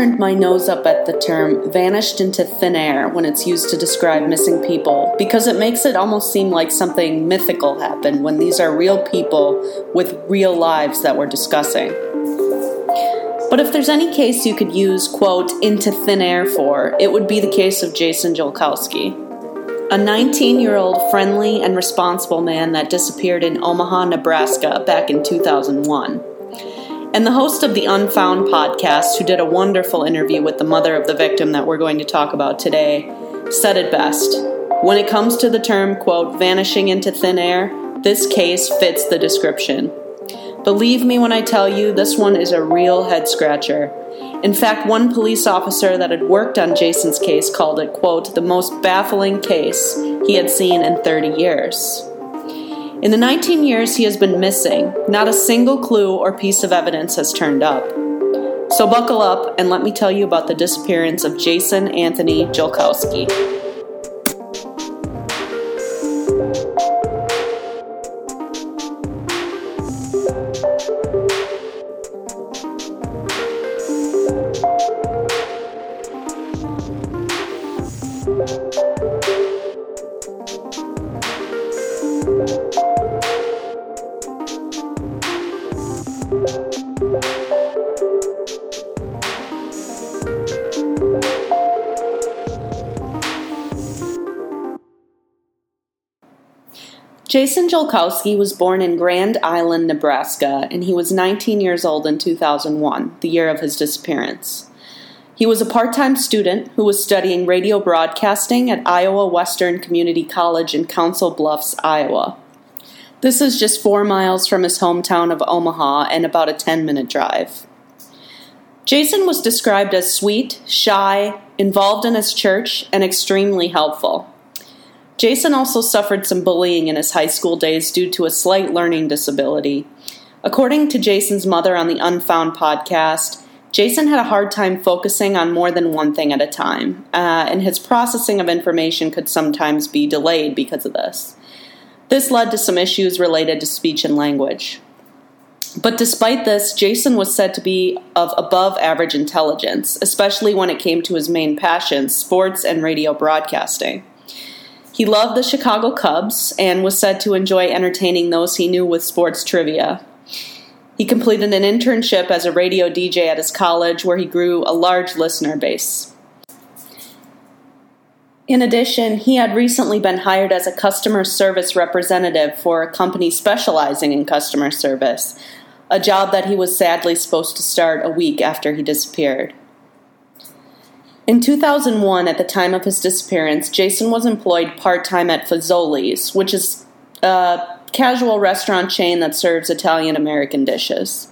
Turned my nose up at the term vanished into thin air when it's used to describe missing people because it makes it almost seem like something mythical happened when these are real people with real lives that we're discussing. But if there's any case you could use, quote, into thin air for, it would be the case of Jason Jolkowski. A 19 year old friendly and responsible man that disappeared in Omaha, Nebraska back in 2001 and the host of the Unfound podcast, who did a wonderful interview with the mother of the victim that we're going to talk about today, said it best. When it comes to the term, quote, vanishing into thin air, this case fits the description. Believe me when I tell you, this one is a real head scratcher. In fact, one police officer that had worked on Jason's case called it, quote, the most baffling case he had seen in 30 years. In the 19 years he has been missing, not a single clue or piece of evidence has turned up. So buckle up and let me tell you about the disappearance of Jason Anthony Jolkowski. Jason Jolkowski was born in Grand Island, Nebraska, and he was 19 years old in 2001, the year of his disappearance. He was a part time student who was studying radio broadcasting at Iowa Western Community College in Council Bluffs, Iowa. This is just four miles from his hometown of Omaha and about a 10 minute drive. Jason was described as sweet, shy, involved in his church, and extremely helpful. Jason also suffered some bullying in his high school days due to a slight learning disability. According to Jason's mother on the Unfound podcast, Jason had a hard time focusing on more than one thing at a time, uh, and his processing of information could sometimes be delayed because of this. This led to some issues related to speech and language. But despite this, Jason was said to be of above average intelligence, especially when it came to his main passions, sports and radio broadcasting. He loved the Chicago Cubs and was said to enjoy entertaining those he knew with sports trivia. He completed an internship as a radio DJ at his college where he grew a large listener base. In addition, he had recently been hired as a customer service representative for a company specializing in customer service, a job that he was sadly supposed to start a week after he disappeared. In 2001, at the time of his disappearance, Jason was employed part time at Fazoli's, which is a casual restaurant chain that serves Italian American dishes.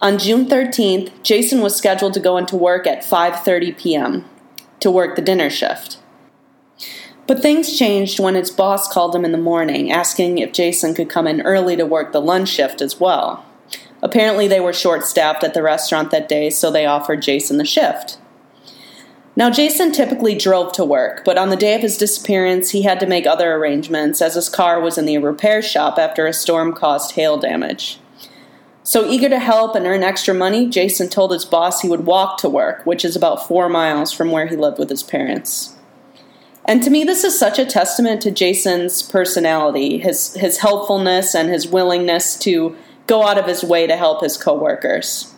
On June 13th, Jason was scheduled to go into work at 5:30 p.m. to work the dinner shift. But things changed when his boss called him in the morning asking if Jason could come in early to work the lunch shift as well. Apparently, they were short staffed at the restaurant that day, so they offered Jason the shift. Now, Jason typically drove to work, but on the day of his disappearance, he had to make other arrangements as his car was in the repair shop after a storm caused hail damage. So, eager to help and earn extra money, Jason told his boss he would walk to work, which is about four miles from where he lived with his parents. And to me, this is such a testament to Jason's personality, his, his helpfulness, and his willingness to go out of his way to help his coworkers.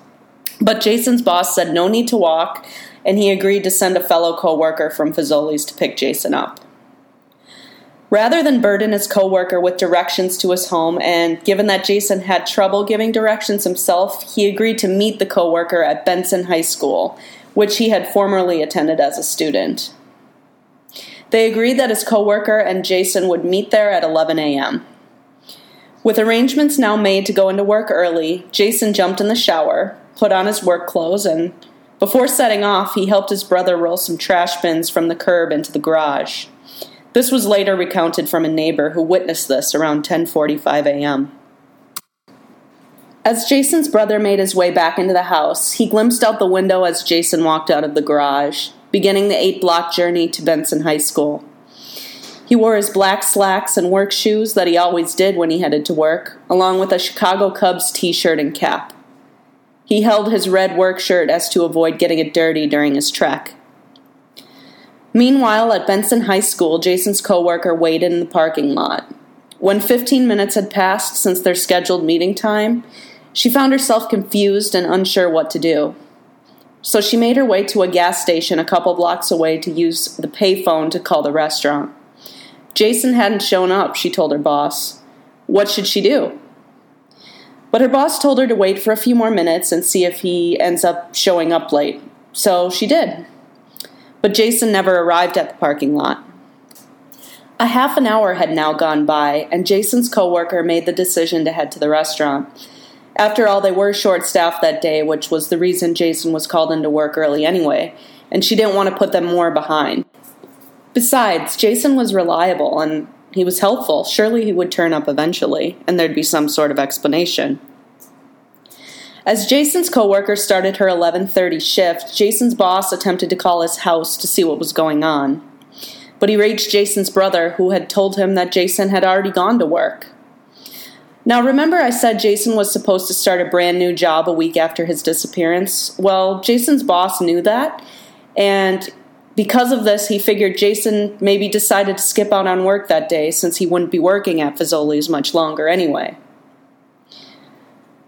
But Jason's boss said no need to walk and he agreed to send a fellow coworker from Fazoli's to pick Jason up. Rather than burden his coworker with directions to his home, and given that Jason had trouble giving directions himself, he agreed to meet the coworker at Benson High School, which he had formerly attended as a student. They agreed that his coworker and Jason would meet there at 11 a.m. With arrangements now made to go into work early, Jason jumped in the shower, put on his work clothes, and before setting off, he helped his brother roll some trash bins from the curb into the garage. This was later recounted from a neighbor who witnessed this around 10:45 a.m. As Jason's brother made his way back into the house, he glimpsed out the window as Jason walked out of the garage, beginning the 8-block journey to Benson High School. He wore his black slacks and work shoes that he always did when he headed to work, along with a Chicago Cubs t-shirt and cap. He held his red work shirt as to avoid getting it dirty during his trek. Meanwhile, at Benson High School, Jason's coworker waited in the parking lot. When 15 minutes had passed since their scheduled meeting time, she found herself confused and unsure what to do. So she made her way to a gas station a couple blocks away to use the payphone to call the restaurant. Jason hadn't shown up, she told her boss. What should she do? But her boss told her to wait for a few more minutes and see if he ends up showing up late. So she did. But Jason never arrived at the parking lot. A half an hour had now gone by, and Jason's coworker made the decision to head to the restaurant. After all, they were short staffed that day, which was the reason Jason was called into work early anyway, and she didn't want to put them more behind. Besides, Jason was reliable and he was helpful. Surely he would turn up eventually, and there'd be some sort of explanation. As Jason's coworker started her 11:30 shift, Jason's boss attempted to call his house to see what was going on. But he reached Jason's brother, who had told him that Jason had already gone to work. Now, remember, I said Jason was supposed to start a brand new job a week after his disappearance? Well, Jason's boss knew that, and because of this, he figured Jason maybe decided to skip out on work that day since he wouldn't be working at Fazoli's much longer anyway.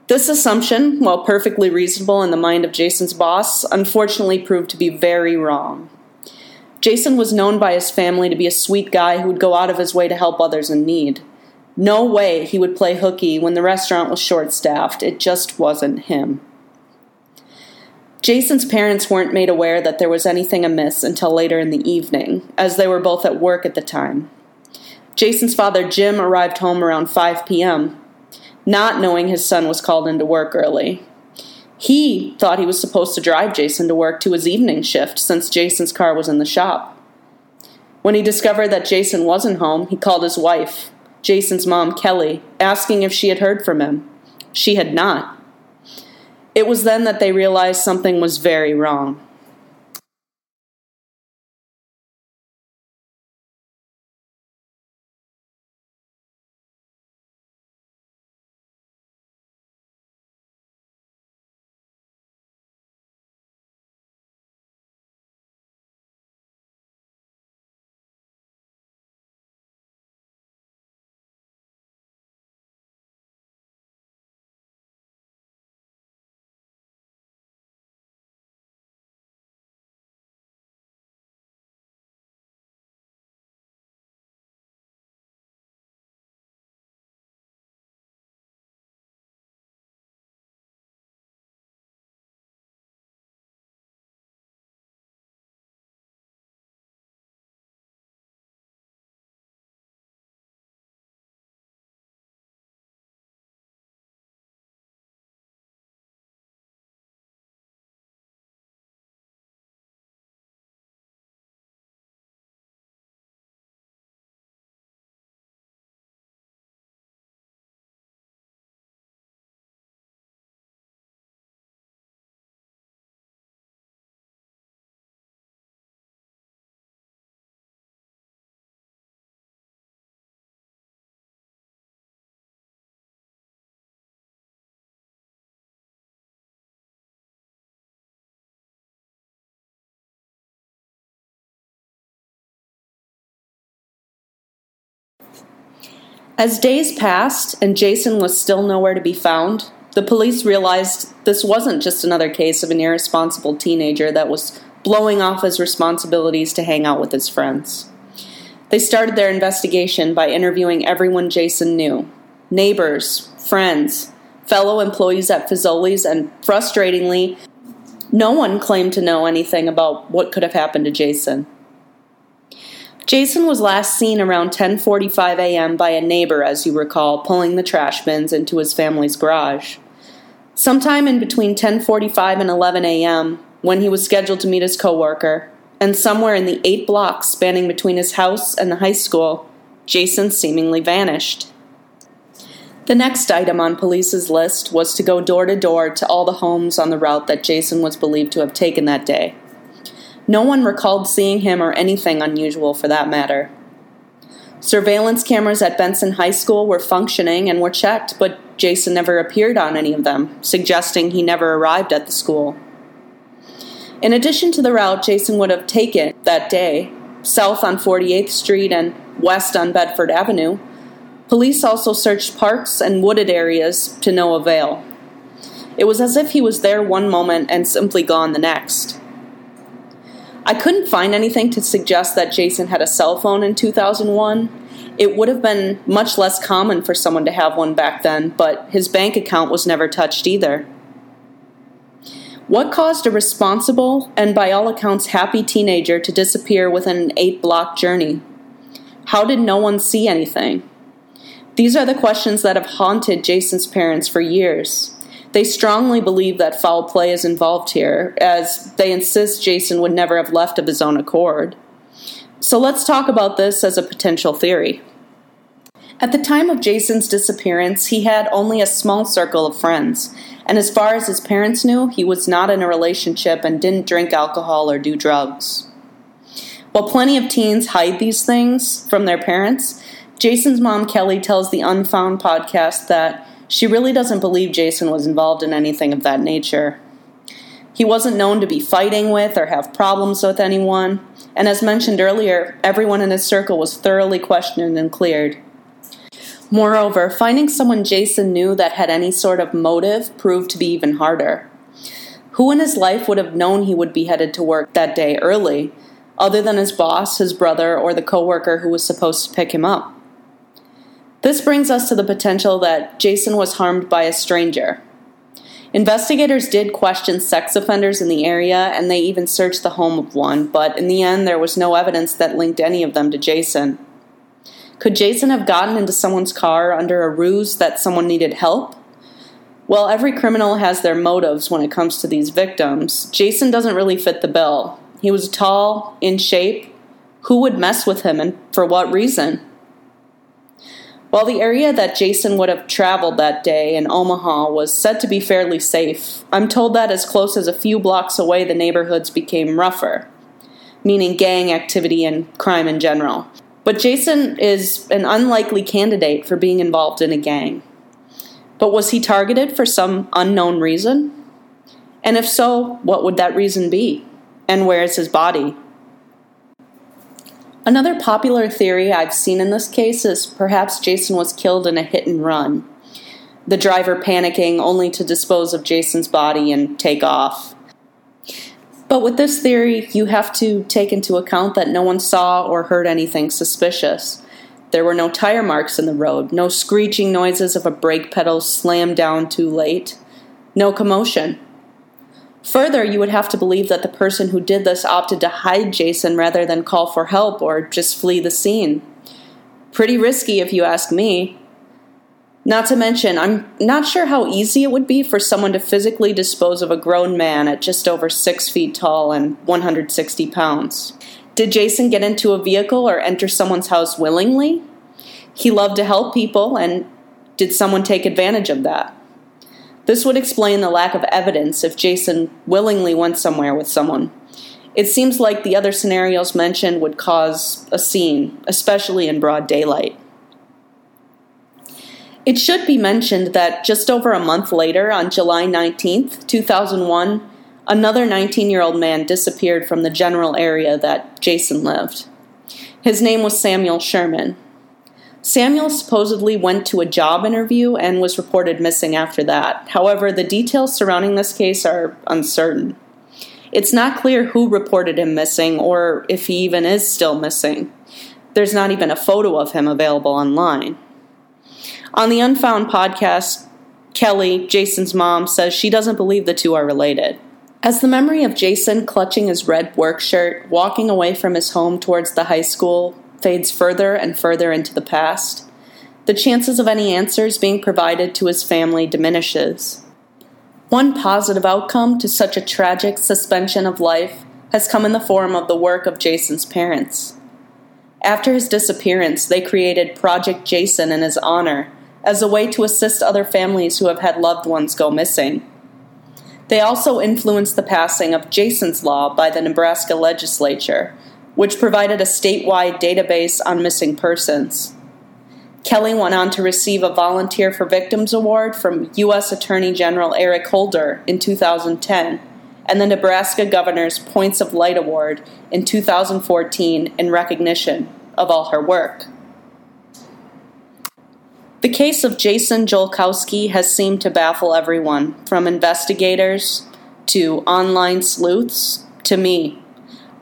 This assumption, while perfectly reasonable in the mind of Jason's boss, unfortunately proved to be very wrong. Jason was known by his family to be a sweet guy who would go out of his way to help others in need. No way he would play hooky when the restaurant was short staffed. It just wasn't him. Jason's parents weren't made aware that there was anything amiss until later in the evening, as they were both at work at the time. Jason's father, Jim, arrived home around 5 p.m., not knowing his son was called into work early. He thought he was supposed to drive Jason to work to his evening shift since Jason's car was in the shop. When he discovered that Jason wasn't home, he called his wife, Jason's mom, Kelly, asking if she had heard from him. She had not. It was then that they realized something was very wrong. As days passed and Jason was still nowhere to be found, the police realized this wasn't just another case of an irresponsible teenager that was blowing off his responsibilities to hang out with his friends. They started their investigation by interviewing everyone Jason knew neighbors, friends, fellow employees at Fazoli's, and frustratingly, no one claimed to know anything about what could have happened to Jason. Jason was last seen around 10:45 a.m. by a neighbor as you recall, pulling the trash bins into his family's garage. Sometime in between 10:45 and 11 a.m., when he was scheduled to meet his coworker, and somewhere in the 8 blocks spanning between his house and the high school, Jason seemingly vanished. The next item on police's list was to go door to door to all the homes on the route that Jason was believed to have taken that day. No one recalled seeing him or anything unusual for that matter. Surveillance cameras at Benson High School were functioning and were checked, but Jason never appeared on any of them, suggesting he never arrived at the school. In addition to the route Jason would have taken that day, south on 48th Street and west on Bedford Avenue, police also searched parks and wooded areas to no avail. It was as if he was there one moment and simply gone the next. I couldn't find anything to suggest that Jason had a cell phone in 2001. It would have been much less common for someone to have one back then, but his bank account was never touched either. What caused a responsible and, by all accounts, happy teenager to disappear within an eight block journey? How did no one see anything? These are the questions that have haunted Jason's parents for years. They strongly believe that foul play is involved here, as they insist Jason would never have left of his own accord. So let's talk about this as a potential theory. At the time of Jason's disappearance, he had only a small circle of friends, and as far as his parents knew, he was not in a relationship and didn't drink alcohol or do drugs. While plenty of teens hide these things from their parents, Jason's mom, Kelly, tells the Unfound podcast that she really doesn't believe Jason was involved in anything of that nature. He wasn't known to be fighting with or have problems with anyone, and as mentioned earlier, everyone in his circle was thoroughly questioned and cleared. Moreover, finding someone Jason knew that had any sort of motive proved to be even harder. Who in his life would have known he would be headed to work that day early, other than his boss, his brother, or the coworker who was supposed to pick him up? This brings us to the potential that Jason was harmed by a stranger. Investigators did question sex offenders in the area and they even searched the home of one, but in the end, there was no evidence that linked any of them to Jason. Could Jason have gotten into someone's car under a ruse that someone needed help? Well, every criminal has their motives when it comes to these victims. Jason doesn't really fit the bill. He was tall, in shape. Who would mess with him and for what reason? While the area that Jason would have traveled that day in Omaha was said to be fairly safe, I'm told that as close as a few blocks away the neighborhoods became rougher, meaning gang activity and crime in general. But Jason is an unlikely candidate for being involved in a gang. But was he targeted for some unknown reason? And if so, what would that reason be? And where is his body? Another popular theory I've seen in this case is perhaps Jason was killed in a hit and run. The driver panicking only to dispose of Jason's body and take off. But with this theory, you have to take into account that no one saw or heard anything suspicious. There were no tire marks in the road, no screeching noises of a brake pedal slammed down too late, no commotion. Further, you would have to believe that the person who did this opted to hide Jason rather than call for help or just flee the scene. Pretty risky, if you ask me. Not to mention, I'm not sure how easy it would be for someone to physically dispose of a grown man at just over six feet tall and 160 pounds. Did Jason get into a vehicle or enter someone's house willingly? He loved to help people, and did someone take advantage of that? This would explain the lack of evidence if Jason willingly went somewhere with someone. It seems like the other scenarios mentioned would cause a scene, especially in broad daylight. It should be mentioned that just over a month later, on July 19, 2001, another 19 year old man disappeared from the general area that Jason lived. His name was Samuel Sherman. Samuel supposedly went to a job interview and was reported missing after that. However, the details surrounding this case are uncertain. It's not clear who reported him missing or if he even is still missing. There's not even a photo of him available online. On the Unfound podcast, Kelly, Jason's mom, says she doesn't believe the two are related. As the memory of Jason clutching his red work shirt, walking away from his home towards the high school, fades further and further into the past, the chances of any answers being provided to his family diminishes. One positive outcome to such a tragic suspension of life has come in the form of the work of Jason's parents. After his disappearance, they created Project Jason in his honor as a way to assist other families who have had loved ones go missing. They also influenced the passing of Jason's Law by the Nebraska legislature, which provided a statewide database on missing persons. Kelly went on to receive a Volunteer for Victims Award from U.S. Attorney General Eric Holder in 2010 and the Nebraska Governor's Points of Light Award in 2014 in recognition of all her work. The case of Jason Jolkowski has seemed to baffle everyone, from investigators to online sleuths to me.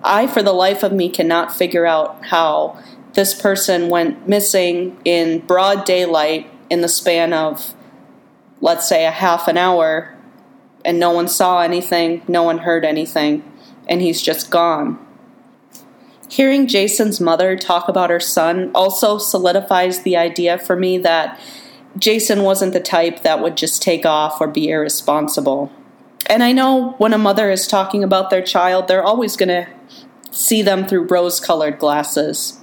I, for the life of me, cannot figure out how this person went missing in broad daylight in the span of, let's say, a half an hour, and no one saw anything, no one heard anything, and he's just gone. Hearing Jason's mother talk about her son also solidifies the idea for me that Jason wasn't the type that would just take off or be irresponsible. And I know when a mother is talking about their child, they're always going to see them through rose colored glasses.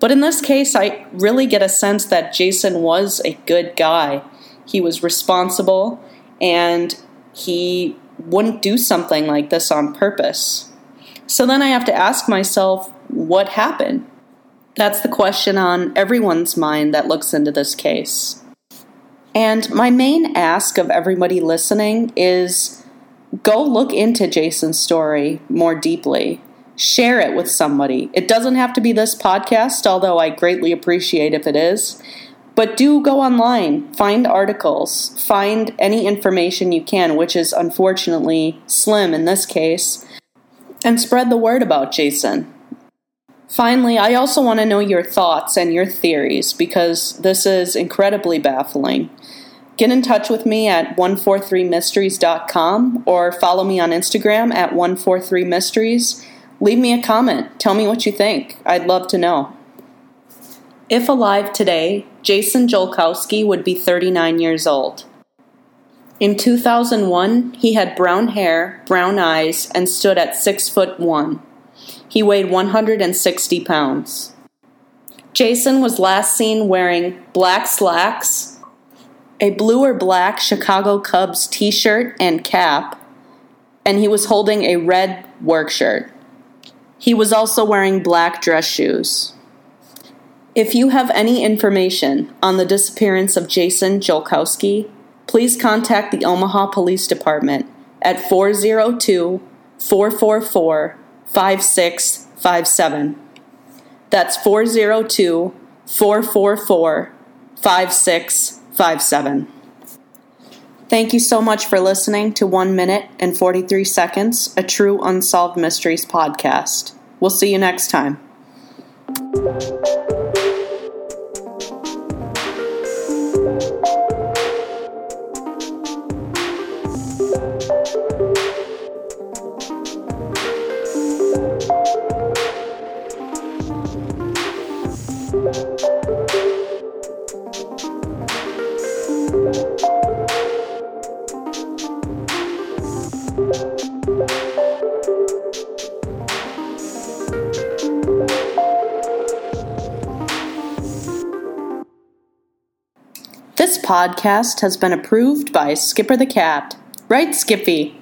But in this case, I really get a sense that Jason was a good guy. He was responsible and he wouldn't do something like this on purpose. So then I have to ask myself, what happened? That's the question on everyone's mind that looks into this case. And my main ask of everybody listening is go look into Jason's story more deeply. Share it with somebody. It doesn't have to be this podcast, although I greatly appreciate if it is. But do go online, find articles, find any information you can, which is unfortunately slim in this case, and spread the word about Jason. Finally, I also want to know your thoughts and your theories because this is incredibly baffling. Get in touch with me at 143mysteries.com or follow me on Instagram at 143mysteries. Leave me a comment. Tell me what you think. I'd love to know. If alive today, Jason Jolkowski would be 39 years old. In 2001, he had brown hair, brown eyes, and stood at 6 foot 1. He weighed 160 pounds. Jason was last seen wearing black slacks, a blue or black Chicago Cubs t shirt and cap, and he was holding a red work shirt. He was also wearing black dress shoes. If you have any information on the disappearance of Jason Jolkowski, please contact the Omaha Police Department at 402 444 5657. That's 402 444 5657. Thank you so much for listening to 1 Minute and 43 Seconds, a true Unsolved Mysteries podcast. We'll see you next time. Podcast has been approved by Skipper the Cat. Right, Skippy?